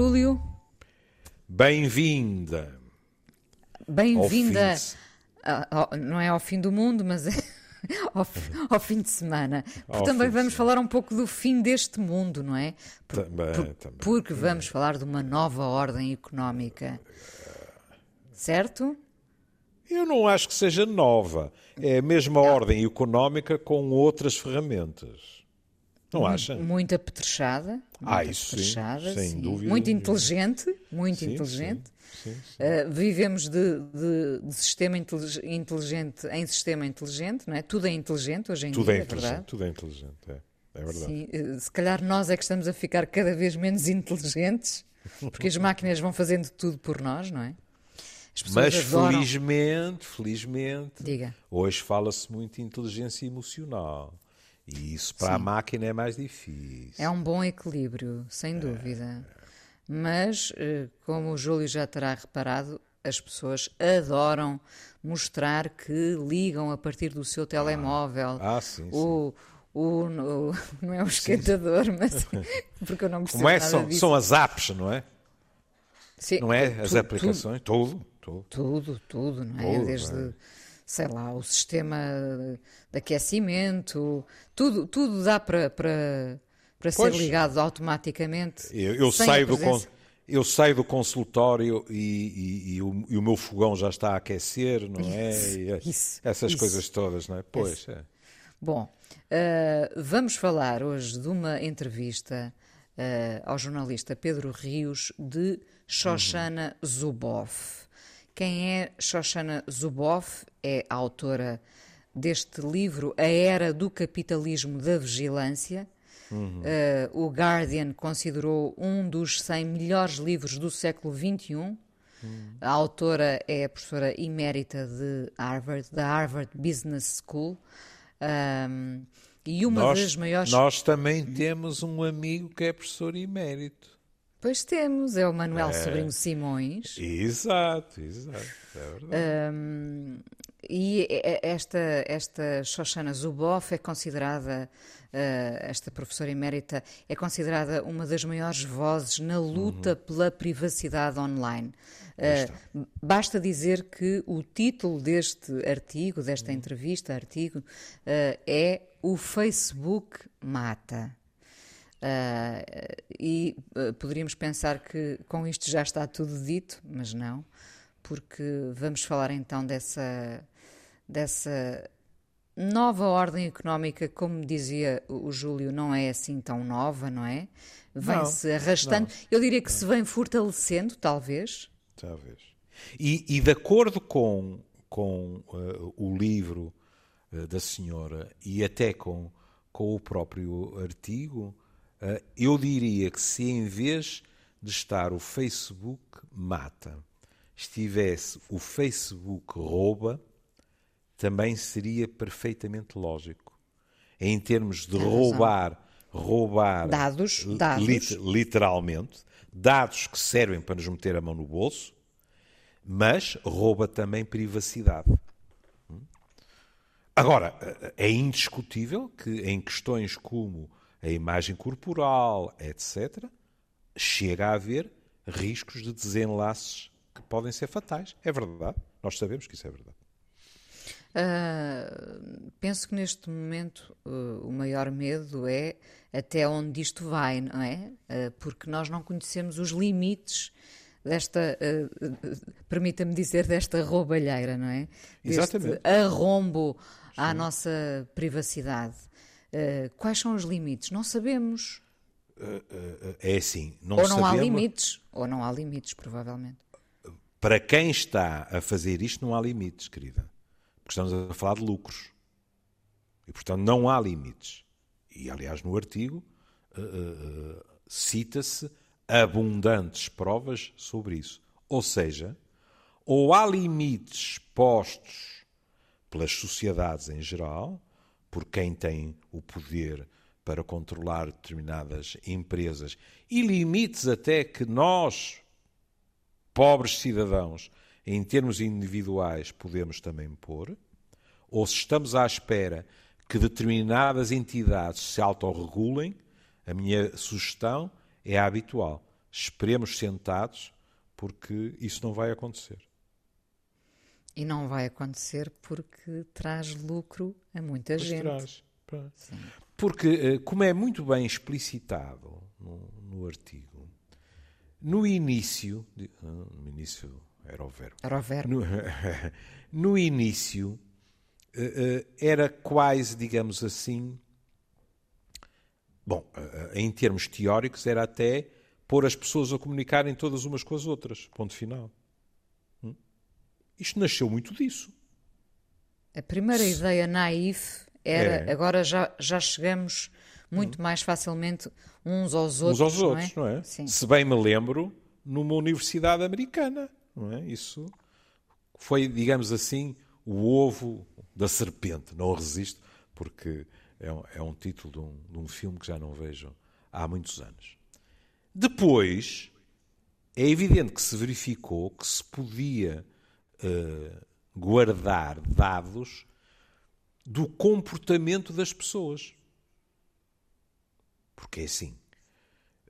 Júlio. Bem-vinda. Bem-vinda. Não é ao fim do mundo, mas é ao, ao fim de semana. Porque também vamos semana. falar um pouco do fim deste mundo, não é? Por- Também, por- também. Porque vamos falar de uma nova ordem económica. Certo? Eu não acho que seja nova. É a mesma ordem económica com outras ferramentas. Não acha? Muito apetrechada. Muito Ah, isso sim, sem dúvida Muito inteligente. Muito Sim, inteligente. sim. Uh, vivemos de, de- de sistema intelig- inteligente em sistema inteligente, não é? Tudo é inteligente hoje em Tudo dia, é é inteligente. verdade? Tudo é inteligente. É, é verdade. Sim, eh, se calhar nós é que estamos a ficar cada vez menos inteligentes, porque as máquinas vão fazendo tudo por nós, não é? Mas adoram. felizmente, felizmente, Diga. hoje fala-se muito de inteligência emocional. E isso para a máquina é mais difícil. É um bom equilíbrio, sem dúvida. Mas, eh, como o Júlio já terá reparado, as pessoas adoram mostrar que ligam a partir do seu telemóvel. Ah, sim, sim. o, o, o- não é o esquentador, mas porque eu não percebo Como é? nada São, disso. são as apps, não é? Sim, Não é? tu- As tu- aplicações. Tudo. tudo. Tudo, tudo, não é? Tudo, Desde, é. Sei lá, o sistema de aquecimento, tudo, tudo dá para, para, para ser ligado automaticamente. Eu, eu saio do, eu saio do consultório e, e- e o, e o meu fogão já está a aquecer, não é? Isso, isso, essas isso. coisas todas, não é? Pois, é. Bom, eh, vamos falar hoje de uma entrevista eh, ao jornalista Pedro Rios de Shoshana Zuboff. Quem é Shoshana Zuboff? É a autora deste livro, A Era do Capitalismo da Vigilância. Eh, o Guardian considerou um dos 100 melhores livros do século XXI. A autora é a professora emérita de Harvard, da Harvard Business School. Ahm, e uma Nós, das maiores. nós também temos um amigo que é professor emérito. Pois temos, é o Manuel Sobrinho Simões. Exato, exato. É verdade. Hum, e esta, esta Shoshana Zuboff é considerada, eh, esta professora emérita, é considerada uma das maiores vozes na luta Uhum. pela privacidade online. Eh, basta dizer que o título deste artigo, desta Uhum. entrevista, artigo, eh, é O Facebook Mata. Ah, e ah, poderíamos pensar que com isto já está tudo dito, mas não, porque vamos falar então dessa, dessa nova ordem económica, como dizia o Júlio, não é assim tão nova, não é? Vem-se arrastando. Eu diria que se vem fortalecendo, talvez. Talvez. E, e de acordo com, com eh, o livro da senhora e até com, com o próprio artigo, eu diria que se em vez de estar o Facebook mata, estivesse o Facebook rouba, também seria perfeitamente lógico. Em termos de razão. roubar, roubar Dados, li- dados. lit- literalmente, dados que servem para nos meter a mão no bolso, mas rouba também privacidade. Hum? Agora, é indiscutível que em questões como a imagem corporal, etc., chega a haver riscos de desenlaces que podem ser fatais. É verdade. Nós sabemos que isso é verdade. Ah, penso que neste momento ah, o maior medo é até onde isto vai, não é? Ah, porque nós não conhecemos os limites desta, permita-me dizer, desta roubalheira, não é? Deste Exatamente. arrombo à nossa privacidade. Ah, quais são os limites? Não sabemos. É assim. Não ou não há sabemos- limites. Ou não há limites, provavelmente. Para quem está a fazer isto, não há limites, querida. Porque estamos a falar de lucros. E, portanto, não há limites. E, aliás, no artigo eh, eh, cita-se abundantes provas sobre isso. Ou seja, ou há limites postos pelas sociedades em geral, por quem tem o poder para controlar determinadas empresas, e limites até que nós, pobres cidadãos, em termos individuais, podemos também pôr, ou se estamos à espera que determinadas entidades se autorregulem, a minha sugestão é a habitual. esperemos sentados, porque isso não vai acontecer. E não vai acontecer porque traz lucro a muita Pois gente. traz. Porque, eh, como é muito bem explicitado no, no artigo, no início, ah, no início era o verbo, Era o verbo. no, no início eh, eh, era quase, digamos assim, bom, em termos teóricos era até pôr as pessoas a comunicarem todas umas com as outras, ponto final. Hum? Isto nasceu muito disso. A primeira ideia naif era, É. agora já, já chegamos muito mais facilmente uns aos outros. uns aos não outros, é? não é? Sim. Se bem me lembro, numa universidade americana, não é? Isso foi, digamos assim, o ovo da serpente. Não resisto, porque é um, é um título de um, de um filme que já não vejo há muitos anos. Depois, é evidente que se verificou que se podia eh, guardar dados do comportamento das pessoas. Porque é assim.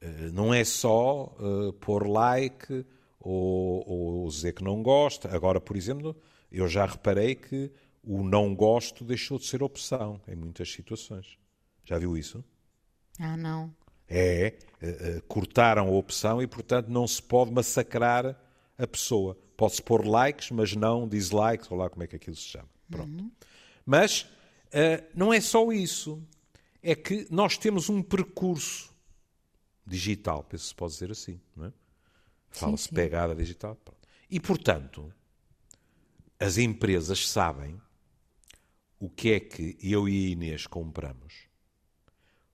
eh, Não é só eh, pôr like ou, ou dizer que não gosta. Agora, por exemplo, eu já reparei que o não gosto deixou de ser opção em muitas situações. Já viu isso? Ah, não. É, cortaram a opção e, portanto, não se pode massacrar a pessoa. Pode-se pôr likes, mas não dislikes, ou lá como é que aquilo se chama. Pronto. Mas eh, não é só isso. É que nós temos um percurso digital, penso se pode dizer assim, não é? Fala-se pegada digital. pronto. E, portanto, as empresas sabem o que é que eu e a Inês compramos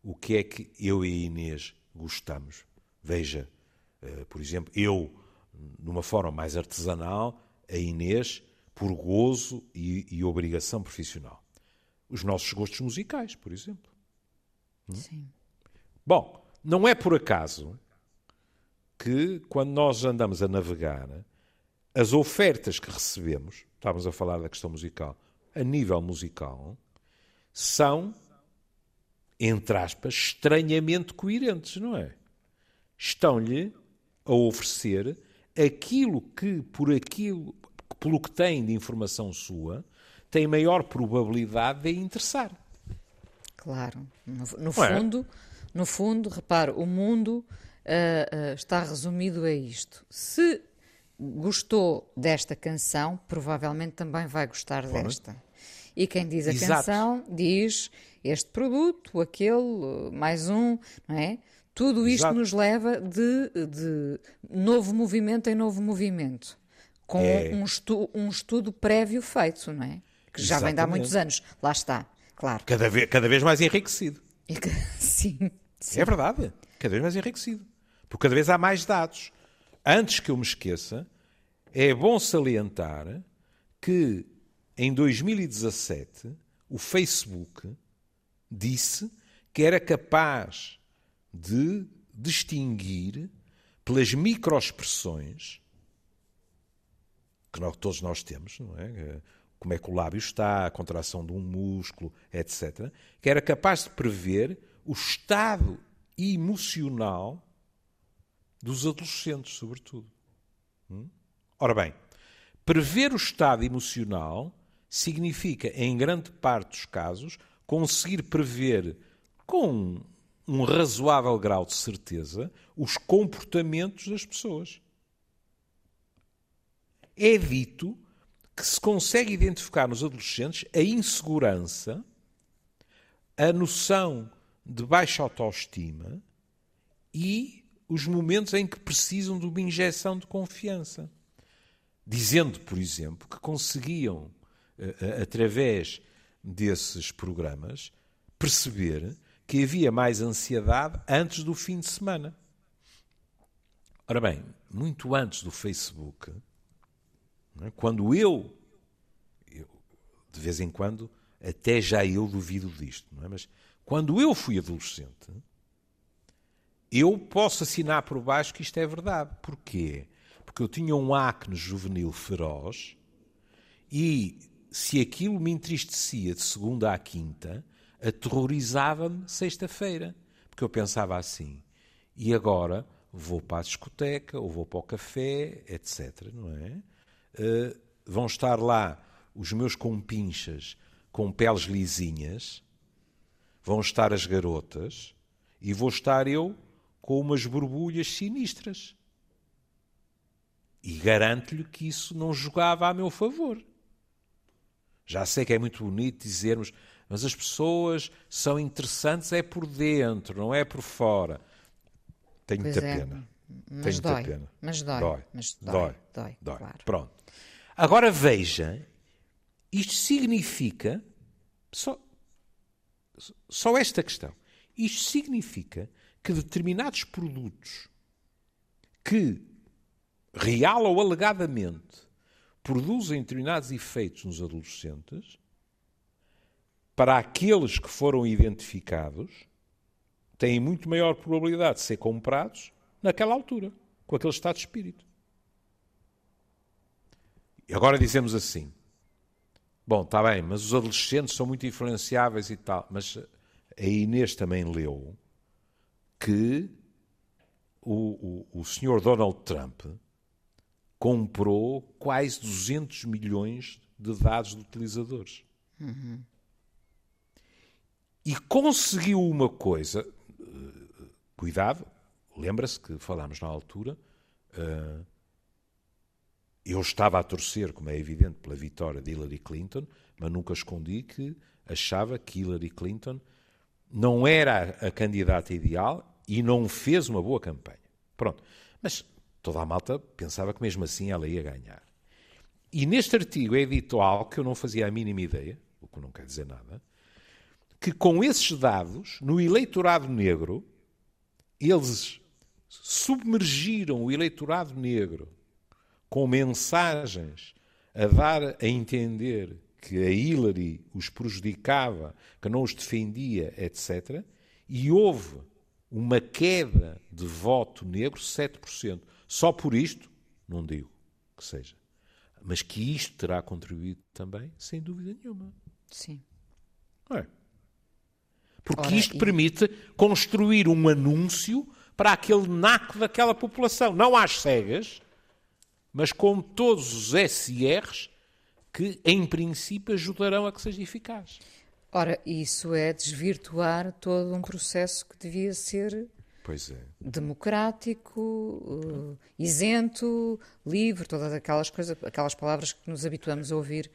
o que é que eu e a Inês gostamos. Veja, eh, por exemplo, eu, numa forma mais artesanal, a Inês, por gozo e, e obrigação profissional. Os nossos gostos musicais, por exemplo. Sim. Bom, não é por acaso que, quando nós andamos a navegar, as ofertas que recebemos, estávamos a falar da questão musical, a nível musical, são, entre aspas, estranhamente coerentes, não é? Estão-lhe a oferecer aquilo que, por aquilo, pelo que têm de informação sua, tem maior probabilidade de interessar. Claro. No, no é? fundo, no fundo, repare, o mundo ah, ah, está resumido a isto. Se gostou desta canção, provavelmente também vai gostar desta. E quem diz a Exato. canção diz este produto, aquele, mais um, não é? Tudo isto Exato. nos leva de, de novo movimento em novo movimento, com É. um, estu- um estudo prévio feito, não é? Que já vem de há Exatamente. muitos anos. Lá está, claro. Cada vez, cada vez mais enriquecido. Que- sim, sim. É verdade. Cada vez mais enriquecido. Porque cada vez há mais dados. Antes que eu me esqueça, é bom salientar que em 2017 o Facebook disse que era capaz de distinguir pelas microexpressões que nós- todos nós temos, não é? Eh, Como é que o lábio está, a contração de um músculo, etc. Que era capaz de prever o estado emocional dos adolescentes, sobretudo. Hum? Ora bem, prever o estado emocional significa, em grande parte dos casos, conseguir prever com um razoável grau de certeza os comportamentos das pessoas. É dito que se consegue identificar nos adolescentes a insegurança, a noção de baixa autoestima e os momentos em que precisam de uma injeção de confiança. Dizendo, por exemplo, que conseguiam, eh, eh, através desses programas, perceber que havia mais ansiedade antes do fim de semana. Ora bem, muito antes do Facebook, é? quando eu, eu, de vez em quando, até já eu duvido disto, é? mas quando eu fui adolescente, eu posso assinar por baixo que isto é verdade. Porquê? Porque eu tinha um acne juvenil feroz e se aquilo me entristecia de segunda à quinta, aterrorizava-me sexta-feira. Porque eu pensava assim, e agora vou para a discoteca, ou vou para o café, etc. Não é? Uh, vão estar lá os meus compinchas com peles lisinhas, vão estar as garotas, e vou estar eu com umas borbulhas sinistras. E garanto-lhe que isso não jogava a meu favor. Já sei que é muito bonito dizermos, mas as pessoas são interessantes é por dentro, não é por fora. Pois muita é, pena. Mas dói, pena. Mas dói. Dói. Mas dói. Dói. dói, dói. Claro. Pronto. Agora veja, isto significa só, só esta questão. Isto significa que determinados produtos que, real ou alegadamente, produzem determinados efeitos nos adolescentes, para aqueles que foram identificados, têm muito maior probabilidade de ser comprados naquela altura, com aquele estado de espírito. E agora dizemos assim: bom, está bem, mas os adolescentes são muito influenciáveis e tal, mas a Inês também leu que o, o, o senhor Donald Trump comprou quase 200 milhões de dados de utilizadores. Uhum. E conseguiu uma coisa, uh, cuidado, lembra-se que falámos na altura, uh, eu estava a torcer, como é evidente, pela vitória de Hillary Clinton, mas nunca escondi que achava que Hillary Clinton não era a candidata ideal e não fez uma boa campanha. Pronto. Mas toda a malta pensava que mesmo assim ela ia ganhar. E neste artigo é dito algo que eu não fazia a mínima ideia, o que não quer dizer nada, que com esses dados, no eleitorado negro, eles submergiram o eleitorado negro com mensagens a dar a entender que a Hillary os prejudicava, que não os defendia, etc. E houve uma queda de voto negro 7%. Só por isto, não digo que seja, mas que isto terá contribuído também, sem dúvida nenhuma. Sim. É. Porque Ora, isto e... permite construir um anúncio para aquele naco daquela população. Não às cegas, mas com todos os SRs que, em princípio, ajudarão a que seja eficaz. Ora, isso é desvirtuar todo um processo que devia ser é. democrático, uh, isento, livre, todas aquelas coisas, aquelas palavras que nos habituamos a ouvir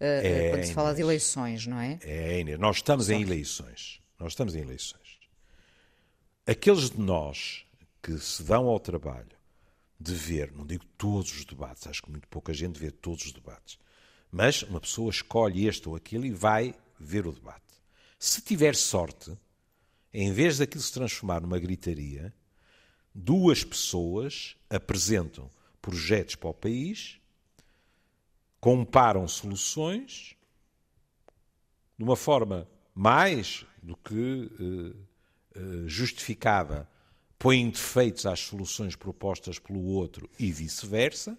uh, é, quando se fala de eleições, não é? É, Inês. Nós estamos Só. em eleições. Nós estamos em eleições. Aqueles de nós que se dão ao trabalho de ver, não digo todos os debates, acho que muito pouca gente vê todos os debates, mas uma pessoa escolhe este ou aquele e vai ver o debate. Se tiver sorte, em vez daquilo se transformar numa gritaria, duas pessoas apresentam projetos para o país, comparam soluções de uma forma mais do que uh, uh, justificada, põem defeitos às soluções propostas pelo outro e vice-versa,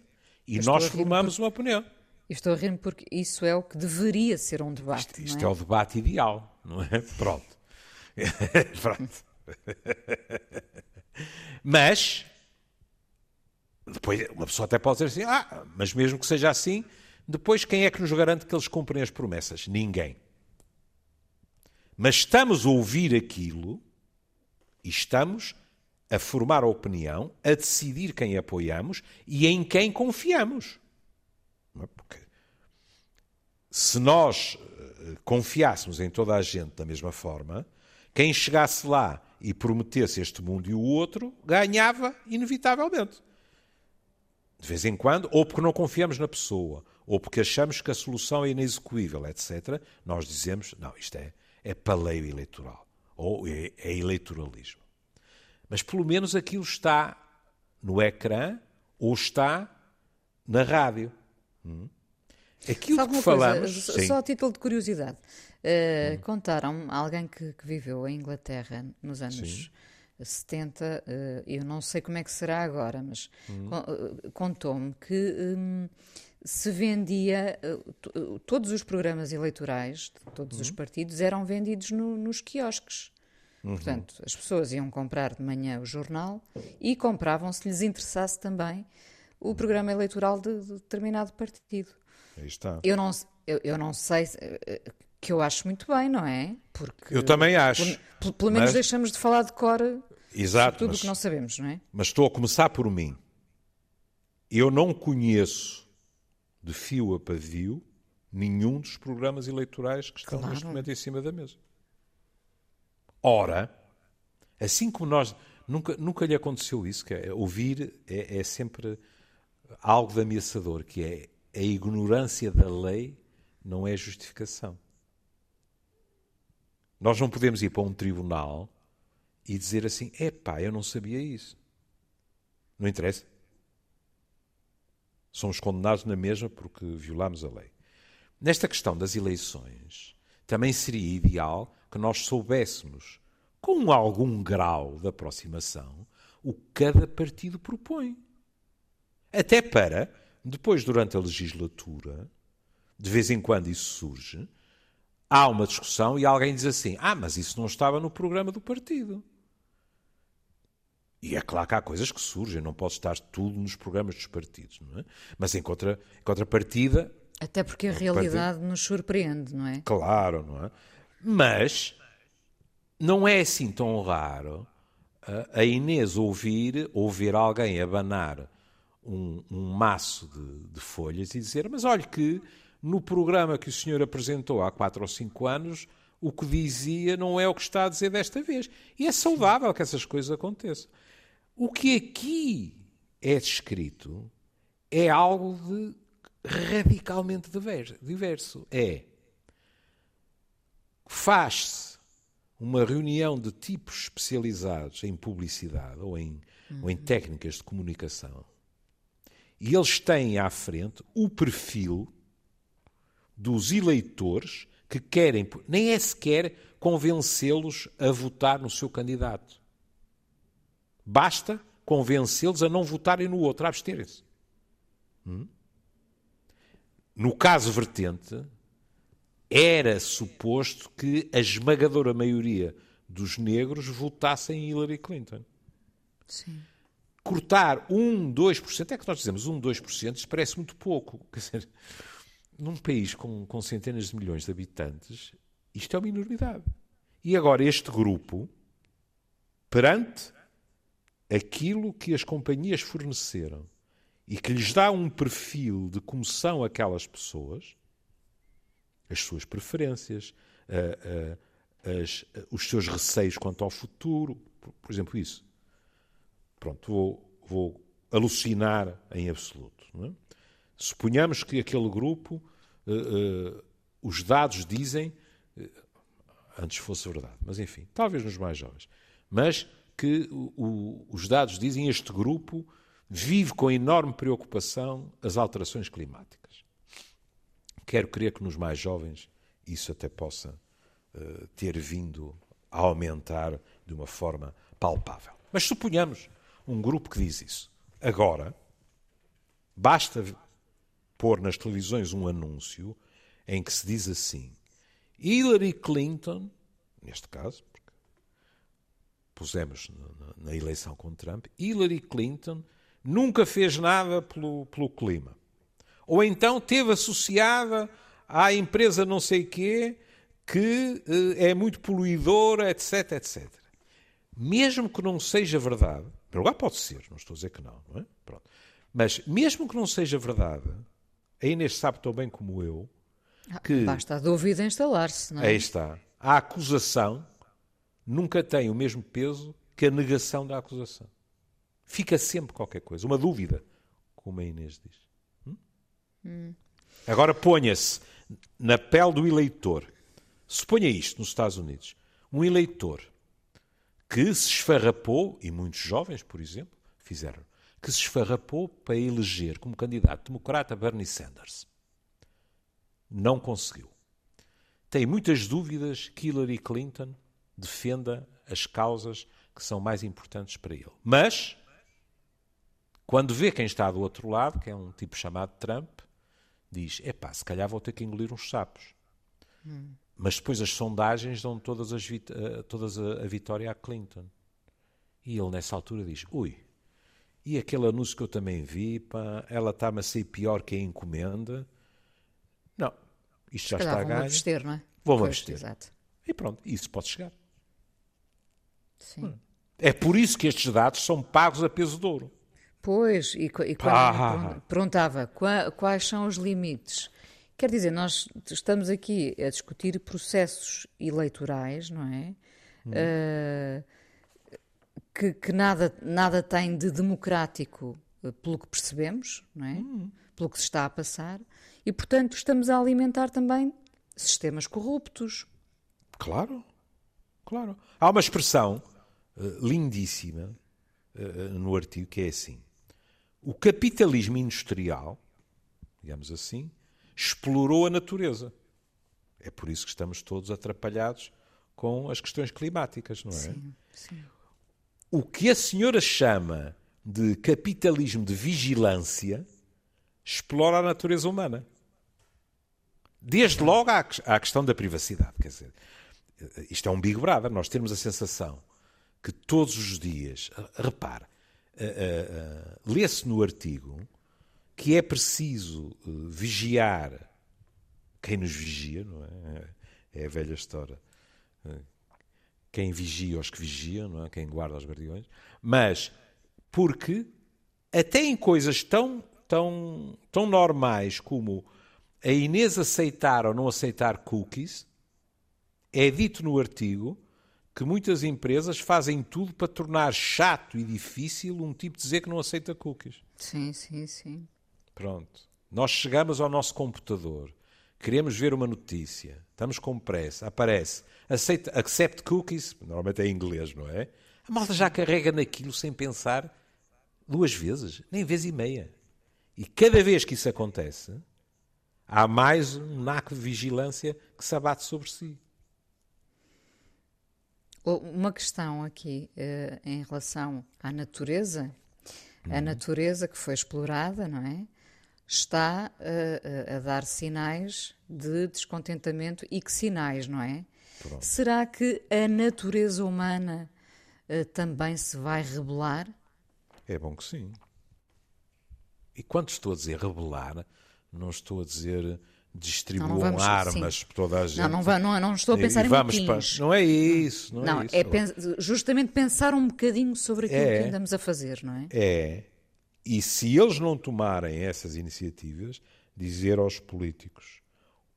e nós formamos uma opinião. estou a rir porque isso é o que deveria ser um debate. Isto, isto é? é? o debate ideal, não é? Pronto. Pronto. mas, depois uma pessoa até pode dizer assim: ah, mas mesmo que seja assim, depois quem é que nos garante que eles cumprem as promessas? Ninguém. Mas estamos a ouvir aquilo e estamos a formar a opinião, a decidir quem apoiamos e em quem confiamos. É? Porque se nós eh, confiássemos em toda a gente da mesma forma, quem chegasse lá e prometesse este mundo e o outro, ganhava inevitavelmente. De vez em quando, ou porque não confiamos na pessoa, ou porque achamos que a solução é inexecuível, etc., nós dizemos: não, isto é, é paleio eleitoral, ou é, é eleitoralismo. Mas pelo menos aquilo está no ecrã ou está na rádio. Hum? Aquilo Sabe que falamos. Coisa, só a título de curiosidade. Uh, hum. Contaram alguém que, que, viveu em Inglaterra nos anos sim. 70, uh, eh, eu não sei como é que será agora, mas hum. uh, contou-me que um, se vendia, todos os programas eleitorais de todos os hum. partidos eram vendidos no, nos quiosques. Portanto, as pessoas iam comprar de manhã o jornal e compravam se lhes interessasse também o programa eleitoral de, de determinado partido. Aí está. Eu não, eu, eu não sei se- eh, que eu acho muito bem, não é? Porque Eu também acho. Pelo, pelo- menos Mas- deixamos de falar de cor Exato, tudo o que não sabemos, não é? mas estou a começar por mim. Eu não conheço de fio a pavio nenhum dos programas eleitorais que estão Claro. neste momento em cima da mesa. Ora, assim como nós. Nunca, nunca lhe aconteceu isso, que é, ouvir é, é sempre algo de ameaçador, que é a ignorância da lei não é justificação. Nós não podemos ir para um tribunal e dizer assim: epá, eu não sabia isso. Não interessa. Somos condenados na mesma porque violámos a lei. Nesta questão das eleições, também seria ideal que nós soubéssemos, com algum grau de aproximação, o que cada partido propõe. Até para, depois, durante a legislatura, de vez em quando isso surge, há uma discussão e alguém diz assim: Ah, mas isso não estava no programa do partido. E é claro que há coisas que surgem, não pode estar tudo nos programas dos partidos, não é? Mas em, contra, em contrapartida, Até porque a realidade nos surpreende, não é? claro, não é? Mas não é assim tão raro a- Inês ouvir ou ver alguém abanar um, um maço de, de folhas e dizer: Mas olha, que no programa que o senhor apresentou há quatro ou cinco anos, o que dizia não é o que está a dizer desta vez. E é saudável que essas coisas aconteçam. O que aqui é descrito é algo de radicalmente diver- diverso. É faz-se uma reunião de tipos especializados em publicidade ou em, ou em técnicas de comunicação e eles têm à frente o perfil dos eleitores que querem, nem é sequer convencê-los a votar no seu candidato. Basta convencê-los a não votarem no outro, a absterem-se. Hum? No caso vertente, era suposto que a esmagadora maioria dos negros votassem em Hillary Clinton. Sim. Cortar 1, 2%, é que nós dizemos 1, 2%, isso parece muito pouco. Quer dizer, num país com, com centenas de milhões de habitantes, isto é uma enormidade. E agora este grupo, perante aquilo que as companhias forneceram e que lhes dá um perfil de como são aquelas pessoas, as suas preferências, a- a- as- os seus receios quanto ao futuro, por, por exemplo, isso. Pronto, vou, vou alucinar em absoluto. é? Suponhamos que aquele grupo, eh, eh, os dados dizem, eh, antes fosse verdade, mas enfim, talvez nos mais jovens, mas que o- os dados dizem este grupo vive com enorme preocupação as alterações climáticas. Quero crer que nos mais jovens isso até possa eh, ter vindo a aumentar de uma forma palpável. Mas suponhamos um grupo que diz isso. Agora, basta pôr nas televisões um anúncio em que se diz assim: Hillary Clinton, neste caso, pusemos na, na- eleição com Trump, Hillary Clinton nunca fez nada pelo, pelo clima. Ou então teve associada à empresa não sei quê que eh, é muito poluidora, etc, etc. Mesmo que não seja verdade, em lugar pode ser, não estou a dizer que não, não é? Pronto. Mas mesmo que não seja verdade, a Inês sabe tão bem como eu que Basta a dúvida instalar-se, não é? Aí está. A acusação nunca tem o mesmo peso que a negação da acusação. Fica sempre qualquer coisa, uma dúvida, como a Inês diz. Hum? Agora ponha-se na pele do eleitor. Suponha isto nos Estados Unidos. Um eleitor que se esfarrapou, e muitos jovens, por exemplo, fizeram, que se esfarrapou para eleger como candidato democrata Bernie Sanders. Não conseguiu tem muitas dúvidas que Hillary Clinton defenda as causas que são mais importantes para ele. Mas, quando vê quem está do outro lado, que é um tipo chamado Trump, diz: epá, se calhar vou ter que engolir uns sapos. Mas depois as sondagens dão todas, as, todas a, vitória a Clinton. E ele, nessa altura, diz: Ui, e aquele anúncio que eu também vi, pá, ela está-me a ser pior que a encomenda. Não, isto já está a ganho. Vão não é? Vão-me abster. Exato. E pronto, isso pode chegar. Sim. É por isso que estes dados são pagos a peso de ouro. Pois, e, e quando perguntava quais são os limites. Quer dizer, nós estamos aqui a discutir processos eleitorais, não é? Hum. Uh, que, que, nada, nada tem de democrático, eh, pelo que percebemos, não é? Hum. Pelo que se está a passar. E, portanto, estamos a alimentar também sistemas corruptos. Claro, claro. Há uma expressão uh, lindíssima uh, no artigo que é assim: o capitalismo industrial, digamos assim, explorou a natureza. É por isso que estamos todos atrapalhados com as questões climáticas, não é? Sim, sim. O que a senhora chama de capitalismo de vigilância explora a natureza humana. Desde logo à, à questão da privacidade. Quer dizer, isto é um Big Brother. Nós temos a sensação que todos os dias, repare, uh, uh, lê-se no artigo que é preciso vigiar quem nos vigia, não é? É a velha história. Quem vigia os que vigiam, não é? Quem guarda os guardiões. Mas porque até em coisas tão, tão, tão normais como a Inês aceitar ou não aceitar cookies, é dito no artigo que muitas empresas fazem tudo para tornar chato e difícil um tipo dizer que não aceita cookies. Sim, sim, sim. Pronto. Nós chegamos ao nosso computador, queremos ver uma notícia, estamos com pressa, aparece, aceita, accept cookies, normalmente é em inglês, não é? A malta já carrega naquilo sem pensar duas vezes, nem vez e meia. E cada vez que isso acontece, há mais um naco de vigilância que se abate sobre si. Uma questão aqui uh, em relação à natureza, uhum. a natureza que foi explorada, não é? Está uh, a dar sinais de descontentamento e que sinais, não é? Pronto. Será que a natureza humana uh, também se vai rebelar? É bom que sim. E quando estou a dizer rebelar, não estou a dizer distribuam não, não armas sim. por toda a gente. Não, não, não, não estou a pensar e, em vamos para, Não é isso. Não, não é, isso. é pens justamente pensar um bocadinho sobre aquilo é, que andamos a fazer, não é? É. E se eles não tomarem essas iniciativas, dizer aos políticos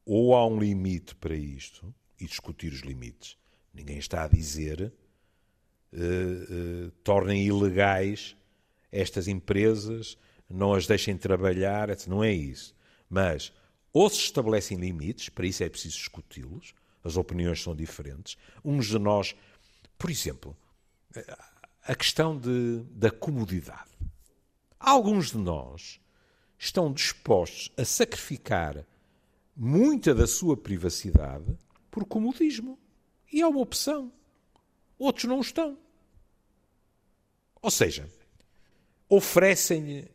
ou há um limite para isto e discutir os limites. Ninguém está a dizer uh, uh, tornem ilegais estas empresas, não as deixem trabalhar, etc. não é isso. Mas ou se estabelecem limites, para isso é preciso discuti-los, as opiniões são diferentes. Uns de nós, por exemplo, a questão de, da comodidade. Alguns de nós estão dispostos a sacrificar muita da sua privacidade por comodismo. E é uma opção. Outros não estão. Ou seja, oferecem-lhe,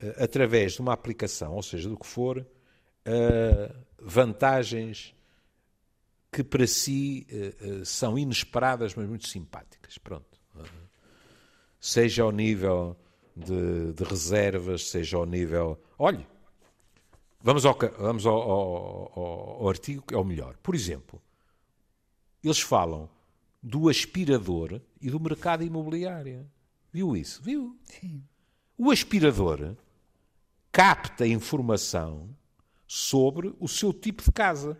eh, através de uma aplicação, ou seja, do que for, uh, vantagens que para si uh, são inesperadas, mas muito simpáticas. Pronto. seja ao nível de, de, reservas, seja ao nível. Olhe, vamos, ao, vamos ao, ao, ao, artigo que é o melhor. Por exemplo, eles falam do aspirador e do mercado imobiliário. Viu isso? Viu? Sim. O aspirador capta informação sobre o seu tipo de casa.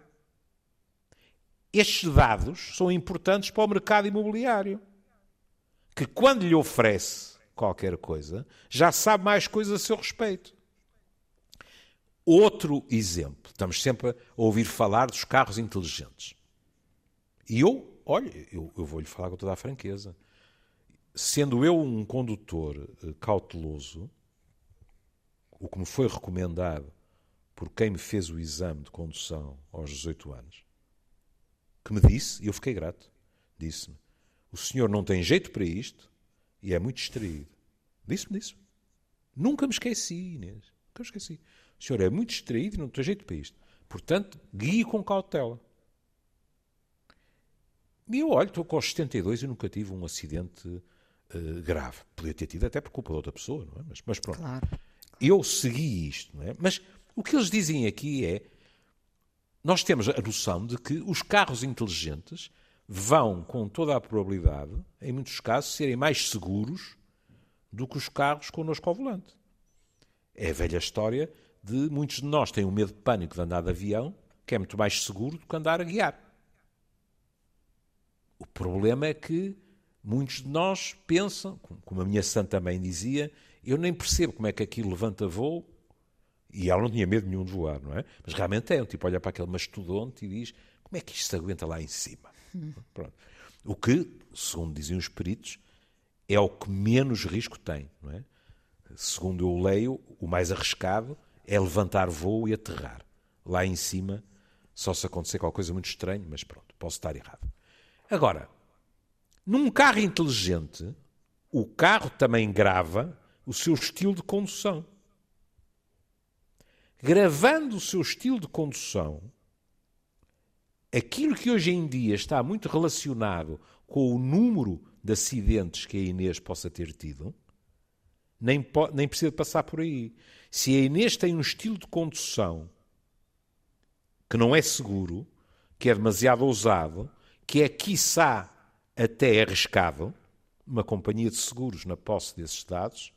Estes dados são importantes para o mercado imobiliário, que quando lhe oferece qualquer coisa, já sabe mais coisas a seu respeito. Outro exemplo, estamos sempre a ouvir falar dos carros inteligentes. E eu, olha, eu, eu vou-lhe falar com toda a franqueza. Sendo eu um condutor uh, cauteloso, o que me foi recomendado por quem me fez o exame de condução aos 18 anos, que me disse, e eu fiquei grato, disse-me: O senhor não tem jeito para isto e é muito distraído. Disse-me isso. Nunca me esqueci, Inês. Nunca me esqueci. O senhor é muito distraído e não tem jeito para isto. Portanto, guie com cautela. E eu olho, estou com os 72 e nunca tive um acidente uh, grave. Podia ter tido até por culpa de outra pessoa, não é? Mas, mas pronto. Claro. Eu segui isto, não é? Mas o que eles dizem aqui é nós temos a noção de que os carros inteligentes vão, com toda a probabilidade, em muitos casos, serem mais seguros do que os carros connosco ao volante. É a velha história de muitos de nós têm um medo de pânico de andar de avião, que é muito mais seguro do que andar a guiar. O problema é que muitos de nós pensam, como a minha santa também dizia, eu nem percebo como é que aquilo levanta voo, e ela não tinha medo nenhum de voar, não é? Mas realmente é, um tipo olha para aquele mastodonte e diz como é que isto se aguenta lá em cima? Hum. O que, segundo diziam os peritos, é o que menos risco tem, não é? Segundo eu leio, o mais arriscado é levantar voo e aterrar. Lá em cima, só se acontecer qualquer coisa muito estranha, mas pronto, posso estar errado. Agora, num carro inteligente, o carro também grava o seu estilo de condução gravando o seu estilo de condução, aquilo que hoje em dia está muito relacionado com o número de acidentes que a Inês possa ter tido, nem, nem precisa passar por aí. Se a Inês tem um estilo de condução que não é seguro, que é demasiado ousado, que é, quiçá, até arriscado, uma companhia de seguros na posse desses dados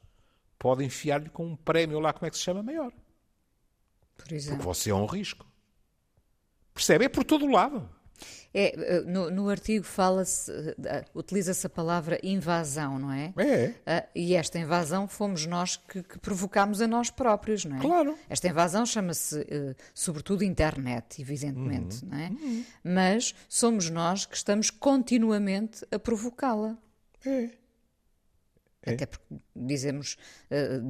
pode enfiar-lhe com um prémio lá, como é que se chama, maior. Por exemplo. Porque você é um risco. Percebe? É por todo o lado. É, eh, no, no artigo fala-se, uh, utiliza-se a palavra invasão, não é? É. Uh, e esta invasão fomos nós que, que provocámos a nós próprios, não é? Claro. Esta invasão chama-se, uh, sobretudo, internet, evidentemente, uhum. não é? Uhum. Mas somos nós que estamos continuamente a provocá-la. É. é. Até porque dizemos,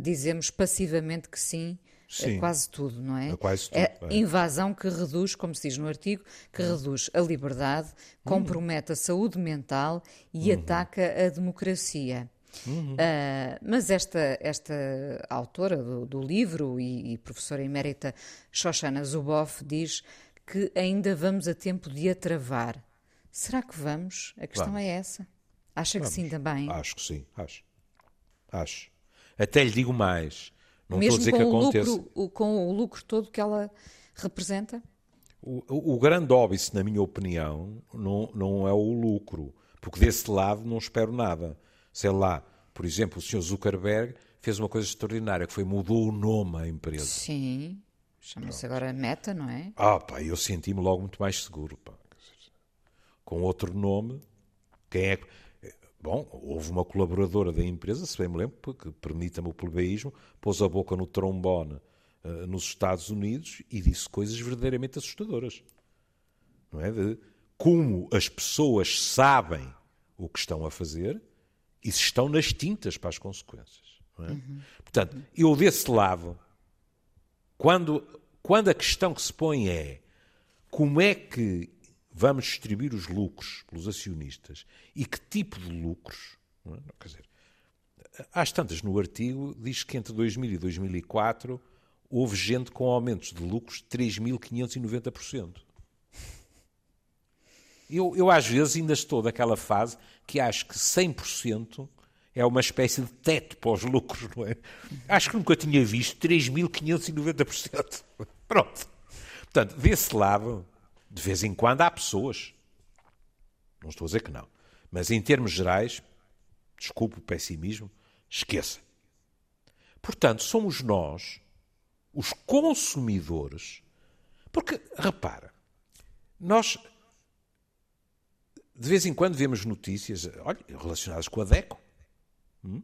dizemos passivamente que sim Sim. quase tudo, não é? A quase tudo. É, é invasão que reduz, como se diz no artigo, que hum. reduz a liberdade, compromete a saúde mental e uhum. ataca a democracia. Uhum. Uh, mas esta, esta autora do, do livro e, e, professora emérita Shoshana Zuboff diz que ainda vamos a tempo de a travar. Será que vamos? A questão vamos. é essa. Acha vamos. que sim também? Acho que sim, acho. Acho. Até lhe digo mais. Não Mesmo estou a dizer com que aconteça. Lucro, com o lucro todo que ela representa? O, o, o grande óbvio, na minha opinião, não, não é o lucro, porque desse lado não espero nada. Sei lá, por exemplo, o Sr. Zuckerberg fez uma coisa extraordinária, que foi mudou o nome à empresa. Sim, chama-se agora Meta, não é? Ah, pá, eu senti-me logo muito mais seguro, pá. Com outro nome, quem é Bom, houve uma colaboradora da empresa, se bem me lembro, que permita-me o plebeísmo, pôs a boca no trombone uh, nos Estados Unidos e disse coisas verdadeiramente assustadoras. Não é? De como as pessoas sabem o que estão a fazer e se estão nas tintas para as consequências. É? Uhum. Portanto, eu desse lado, quando, quando a questão que se põe é como é que vamos distribuir os lucros pelos acionistas e que tipo de lucros. É? Quer dizer, às tantas no artigo diz que entre 2000 e 2004 houve gente com aumentos de lucros de 3.590%. Eu, eu às vezes ainda estou naquela fase que acho que 100% é uma espécie de teto para os lucros, não é? Acho que nunca tinha visto 3.590%. Pronto. Portanto, desse lado, de vez em quando há pessoas, não estou a dizer que não, mas em termos gerais, desculpe o pessimismo, esqueça. Portanto, somos nós, os consumidores, porque, repara, nós de vez em quando vemos notícias olha, relacionadas com a DECO, hum,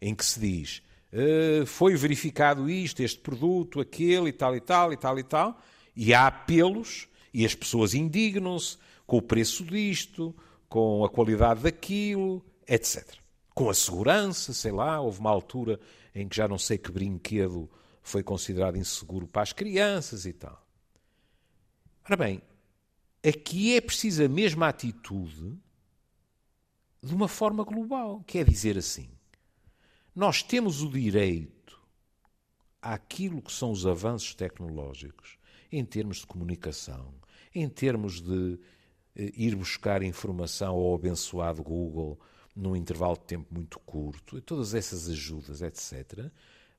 em que se diz uh, foi verificado isto, este produto, aquele e tal e tal e tal e tal, e há apelos e as pessoas indignam-se com o preço disto, com a qualidade daquilo, etc. Com a segurança, sei lá, houve uma altura em que já não sei que brinquedo foi considerado inseguro para as crianças e tal. Ora bem, aqui é preciso a mesma atitude de uma forma global, quer dizer assim, nós temos o direito àquilo que são os avanços tecnológicos em termos de comunicação, em termos de ir buscar informação ao abençoado Google num intervalo de tempo muito curto, todas essas ajudas, etc.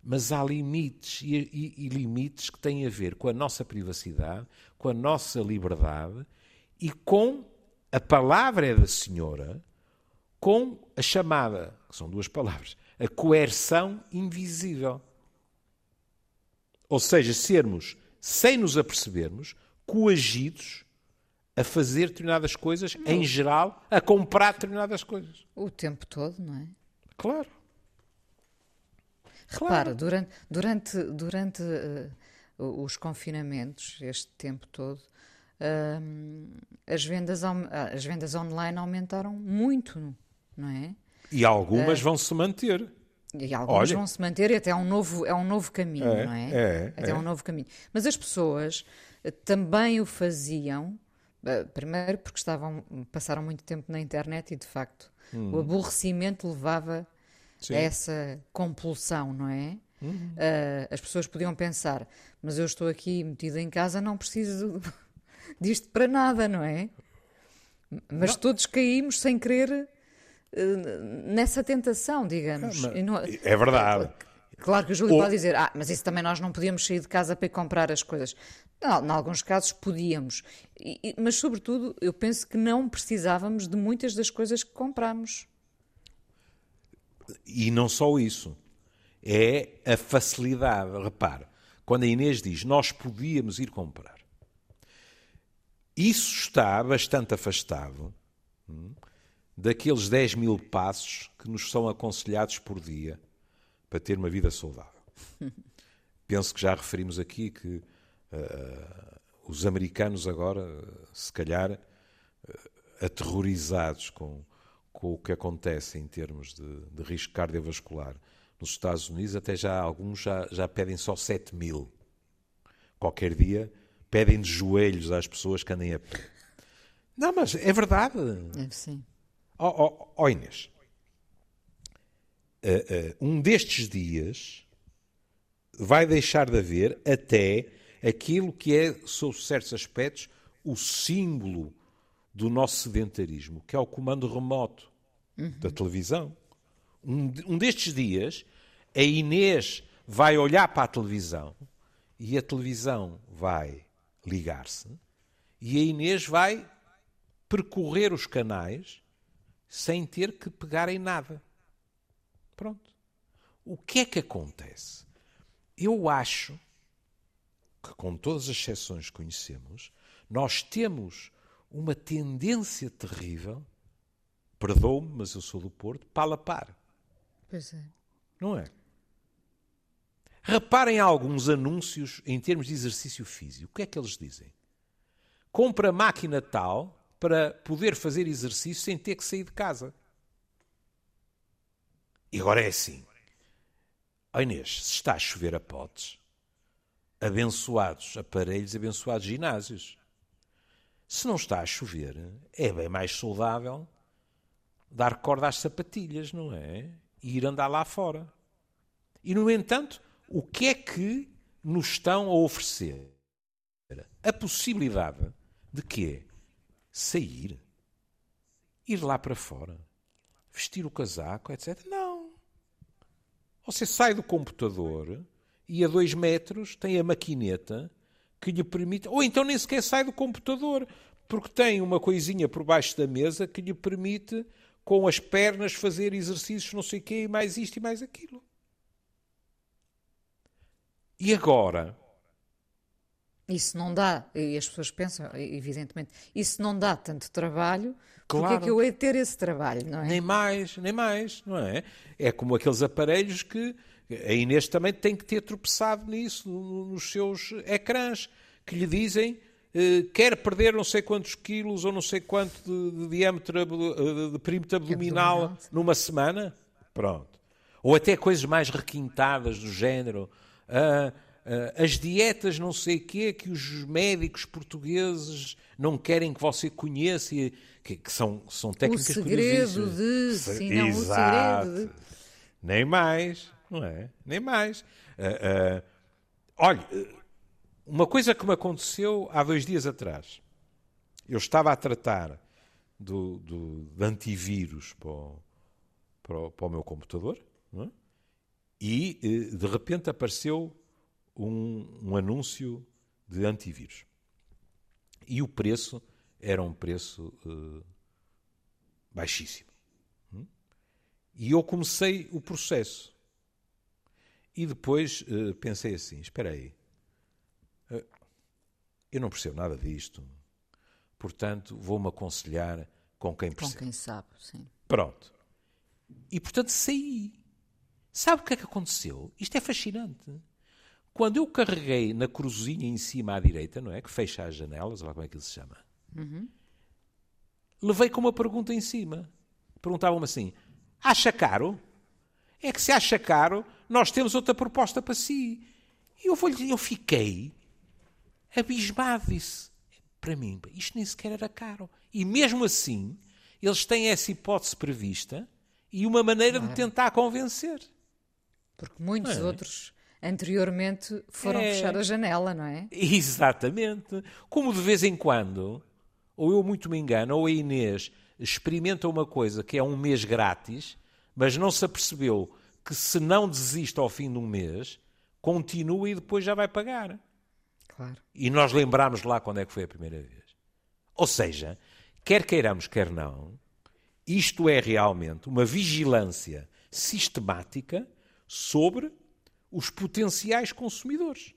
Mas há limites e, e, e limites que têm a ver com a nossa privacidade, com a nossa liberdade e com a palavra da Senhora, com a chamada, que são duas palavras, a coerção invisível. Ou seja, sermos, sem nos apercebermos, coagidos a fazer determinadas coisas, não. em geral, a comprar determinadas coisas. O tempo todo, não é? Claro. Repara, claro. durante, durante, durante uh, os confinamentos, este tempo todo, uh, as, vendas, as vendas online aumentaram muito, não é? E algumas uh, vão se manter. E algumas Olha. vão se manter e até é um novo, é um novo caminho, é, não é? É, até é um novo caminho. Mas as pessoas também o faziam, primeiro porque estavam, passaram muito tempo na internet e de facto hum. o aborrecimento levava Sim. a essa compulsão, não é? Uhum. Uh, as pessoas podiam pensar, mas eu estou aqui metida em casa, não preciso disto para nada, não é? Mas não. todos caímos sem querer uh, nessa tentação, digamos. É, não, é verdade. Claro que o Júlio Ou... pode dizer, ah, mas isso também nós não podíamos sair de casa para ir comprar as coisas. Não, em alguns casos podíamos, e, mas sobretudo eu penso que não precisávamos de muitas das coisas que compramos. E não só isso, é a facilidade. Repare, quando a Inês diz nós podíamos ir comprar, isso está bastante afastado hum, daqueles 10 mil passos que nos são aconselhados por dia para ter uma vida saudável. Penso que já referimos aqui que uh, os americanos agora, se calhar, uh, aterrorizados com, com o que acontece em termos de, de, risco cardiovascular nos Estados Unidos, até já alguns já, já pedem só 7 mil. Qualquer dia pedem de joelhos às pessoas que andem a pé. Não, mas é verdade. É, sim. Ó oh, oh, oh, Inês, uh, um destes dias vai deixar de haver até aquilo que é, sob certos aspectos, o símbolo do nosso sedentarismo, que é o comando remoto uhum. da televisão. Um, um destes dias, a Inês vai olhar para a televisão e a televisão vai ligar-se e a Inês vai percorrer os canais sem ter que pegar em nada. Pronto. O que é que acontece? Eu acho que, com todas as exceções que conhecemos, nós temos uma tendência terrível, perdoe-me, mas eu sou do Porto, para lapar. Pois é. Não é? Reparem alguns anúncios em termos de exercício físico. O que é que eles dizem? Compra máquina tal para poder fazer exercício sem ter que sair de casa. E agora é assim. Oh Inês, se está a chover a potes, abençoados aparelhos, abençoados ginásios. Se não está a chover, é bem mais saudável dar corda às sapatilhas, não é? E ir andar lá fora. E, no entanto, o que é que nos estão a oferecer? A possibilidade de quê? Sair, ir lá para fora, vestir o casaco, etc. Não. Você sai do computador e a dois metros tem a maquineta que lhe permite. Ou então nem sequer sai do computador, porque tem uma coisinha por baixo da mesa que lhe permite, com as pernas, fazer exercícios, não sei o quê, e mais isto e mais aquilo. E agora? Isso não dá, e as pessoas pensam, evidentemente, isso não dá tanto trabalho, claro. porque é que eu hei de ter esse trabalho, não é? Nem mais, nem mais, não é? É como aqueles aparelhos que a Inês também tem que ter tropeçado nisso, nos seus ecrãs, que lhe dizem eh, quer perder não sei quantos quilos ou não sei quanto de, de diâmetro, de, de perímetro abdominal, abdominal numa semana. Pronto. Ou até coisas mais requintadas do género. Uh, as dietas não sei o quê que os médicos portugueses não querem que você conheça, e, que, que são, são técnicas... O segredo de... Sim, não, Exato. o segredo de... Nem mais, não é? Nem mais. Uh, uh, olha, uma coisa que me aconteceu há dois dias atrás. eu estava a tratar do, do, de antivírus para o, para o, para o meu computador é? e eh, de repente apareceu um, um anúncio de antivírus. E o preço era um preço uh, baixíssimo. Hum? E eu comecei o processo. E depois uh, pensei assim: espera aí, uh, eu não percebo nada disto, portanto vou-me aconselhar com quem percebe. Com quem sabe, sim. Pronto. E portanto saí. Sabe o que é que aconteceu? Isto é fascinante. Quando eu carreguei na cruzinha em cima à direita, não é? Que fecha as janelas, olha como é que ele se chama. Uhum. Levei com uma pergunta em cima. Perguntavam-me assim: acha caro? É que se acha caro, nós temos outra proposta para si. E eu, eu fiquei abismado. Disse: para mim, isto nem sequer era caro. E mesmo assim, eles têm essa hipótese prevista e uma maneira de tentar convencer. Porque muitos é. outros anteriormente foram é. fechar a janela, não é? Exatamente. Como de vez em quando, ou eu muito me engano, ou a Inês experimenta uma coisa que é um mês grátis, mas não se apercebeu que se não desiste ao fim de um mês, continua e depois já vai pagar. Claro. E nós lembramos lá quando é que foi a primeira vez. Ou seja, quer queiramos, quer não, isto é realmente uma vigilância sistemática sobre os potenciais consumidores.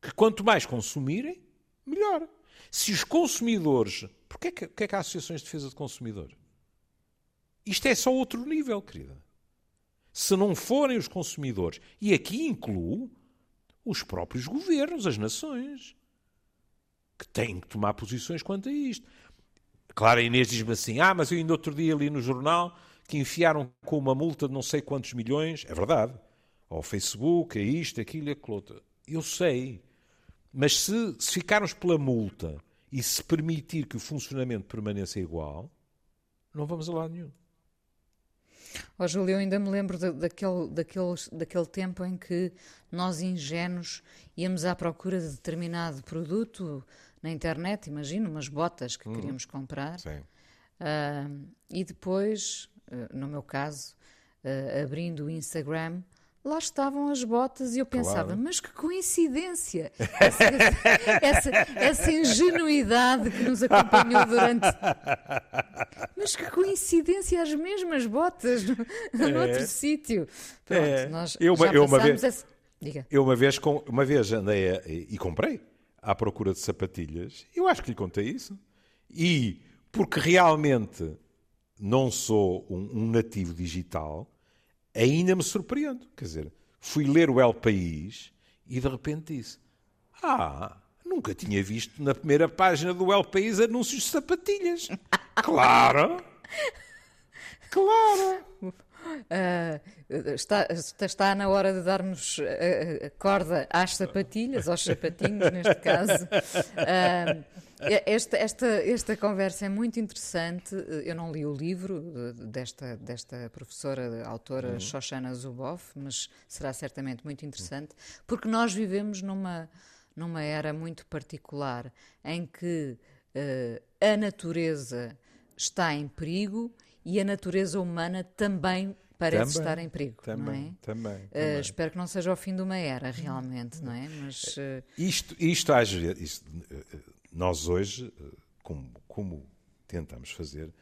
Que quanto mais consumirem, melhor. Se os consumidores. Porquê que, que é que há associações de defesa de consumidor? Isto é só outro nível, querida. Se não forem os consumidores, e aqui incluo os próprios governos, as nações, que têm que tomar posições quanto a isto. Claro, a Inês diz-me assim: ah, mas eu ainda outro dia li no jornal que enfiaram com uma multa de não sei quantos milhões. É verdade ao Facebook, a isto, aquilo e aquilo outro. Eu sei. Mas se, se ficarmos pela multa e se permitir que o funcionamento permaneça igual, não vamos a lado nenhum. Oh, Júlio, eu ainda me lembro de, daquele, daquele, daquele tempo em que nós ingênuos íamos à procura de determinado produto na internet, imagino, umas botas que hum. queríamos comprar. Uh, e depois, uh, no meu caso, uh, abrindo o Instagram, lá estavam as botas e eu pensava, claro. mas que coincidência! Essa, essa, essa, ingenuidade que nos acompanhou durante. Mas que coincidência, as mesmas botas no, é. outro sítio. Pronto, é. nós eu, já eu uma vez, essa... Diga. Eu uma vez, uma vez andei a, e comprei à procura de sapatilhas. Eu acho que lhe contei isso. E porque realmente não sou um, um nativo digital, ainda me surpreendo. Quer dizer, fui ler o El País e de repente disse: Ah, nunca tinha visto na primeira página do El País anúncios de sapatilhas. claro! Claro! Uh, está, está na hora de darmos uh, corda às sapatilhas, aos sapatinhos, neste caso. Uh, esta, esta, esta conversa é muito interessante. Eu não li o livro desta, desta professora, autora uhum. Shoshana Zuboff, mas será certamente muito interessante, porque nós vivemos numa, numa era muito particular em que uh, a natureza está em perigo e a natureza humana também parece também, estar em perigo, também, é? Também, uh, também. espero que não seja o fim de uma era, realmente, não é? Mas uh... isto, isto às vezes, nós hoje, eh, como, como tentamos fazer,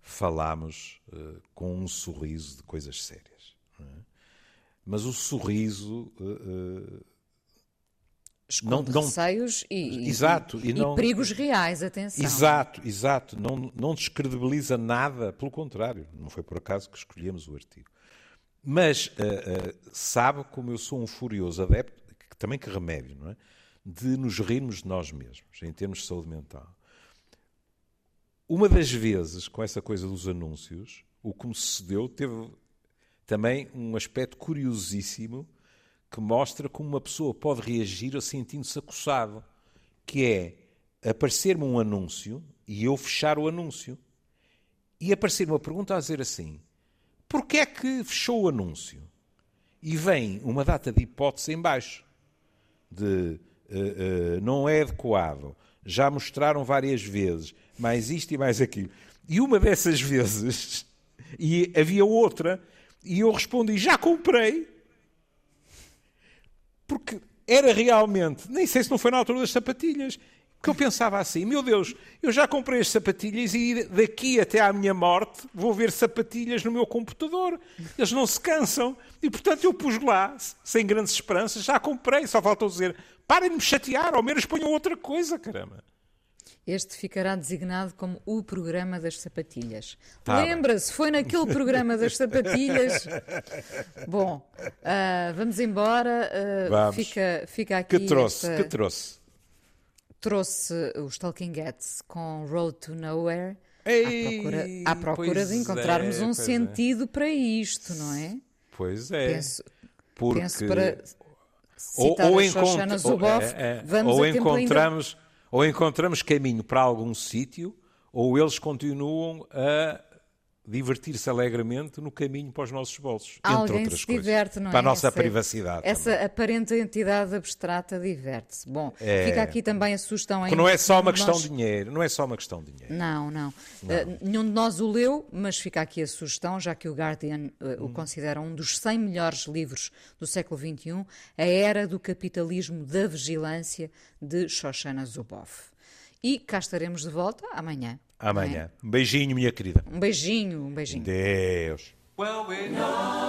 falamos uh, com um sorriso de coisas sérias. É? Mas o sorriso. Uh, não, não, receios e, exato, e, e, não, perigos reais, atenção. Exato, exato. Não, não descredibiliza nada, pelo contrário, não foi por acaso que escolhemos o artigo. Mas sabe como eu sou um furioso adepto, que, também que remédio, não é? De nos rirmos de nós mesmos, em termos de saúde mental. Uma das vezes, com essa coisa dos anúncios, o que me sucedeu teve também um aspecto curiosíssimo que mostra como uma pessoa pode reagir sentindo-se acossado, que é aparecer-me um anúncio e eu fechar o anúncio. E aparecer-me uma pergunta a dizer assim, porquê é que fechou o anúncio? E vem uma data de hipótese em baixo, de não é adequado, já mostraram várias vezes, mais isto e mais aquilo. E uma dessas vezes, e havia outra, e eu respondi: já comprei. Porque era realmente, nem sei se não foi na altura das sapatilhas, que eu pensava assim: meu Deus, eu já comprei as sapatilhas e daqui até à minha morte vou ver sapatilhas no meu computador. Eles não se cansam. E portanto eu pus lá, sem grandes esperanças, já comprei. Só faltou dizer: parem de me chatear, ao menos ponham outra coisa, caramba. Este ficará designado como o programa das sapatilhas. Tá Lembra-se, foi naquele programa das sapatilhas. Bom, uh, vamos embora. Uh, vamos. Fica, fica aqui. Que trouxe, esta... que trouxe trouxe os Talking Heads com Road to Nowhere Ei, à procura, à procura de encontrarmos é, um é. sentido é. para isto, não é? Pois é. Penso, Porque... penso para ou, ou, encont... Zuboff, é, é, ou encontramos ainda... ou encontramos caminho para algum sítio ou eles continuam a divertir-se alegremente no caminho para os nossos bolsos, Alguém entre outras se diverte, coisas. Não é? Para a nossa essa, privacidade. Essa também. aparente entidade abstrata diverte-se. Bom, é... fica aqui também a sugestão... Que não é só uma questão nós... de dinheiro, não é só uma questão de dinheiro. Não, não. não. Uh, nenhum de nós o leu, mas fica aqui a sugestão, já que o Guardian uh, hum. o considera um dos 100 melhores livros do século XXI, A Era do Capitalismo da Vigilância, de Shoshana Zuboff. E cá estaremos de volta amanhã. Amanhã. É? Um beijinho, minha querida. Um beijinho, um beijinho. Deus. Well, we know.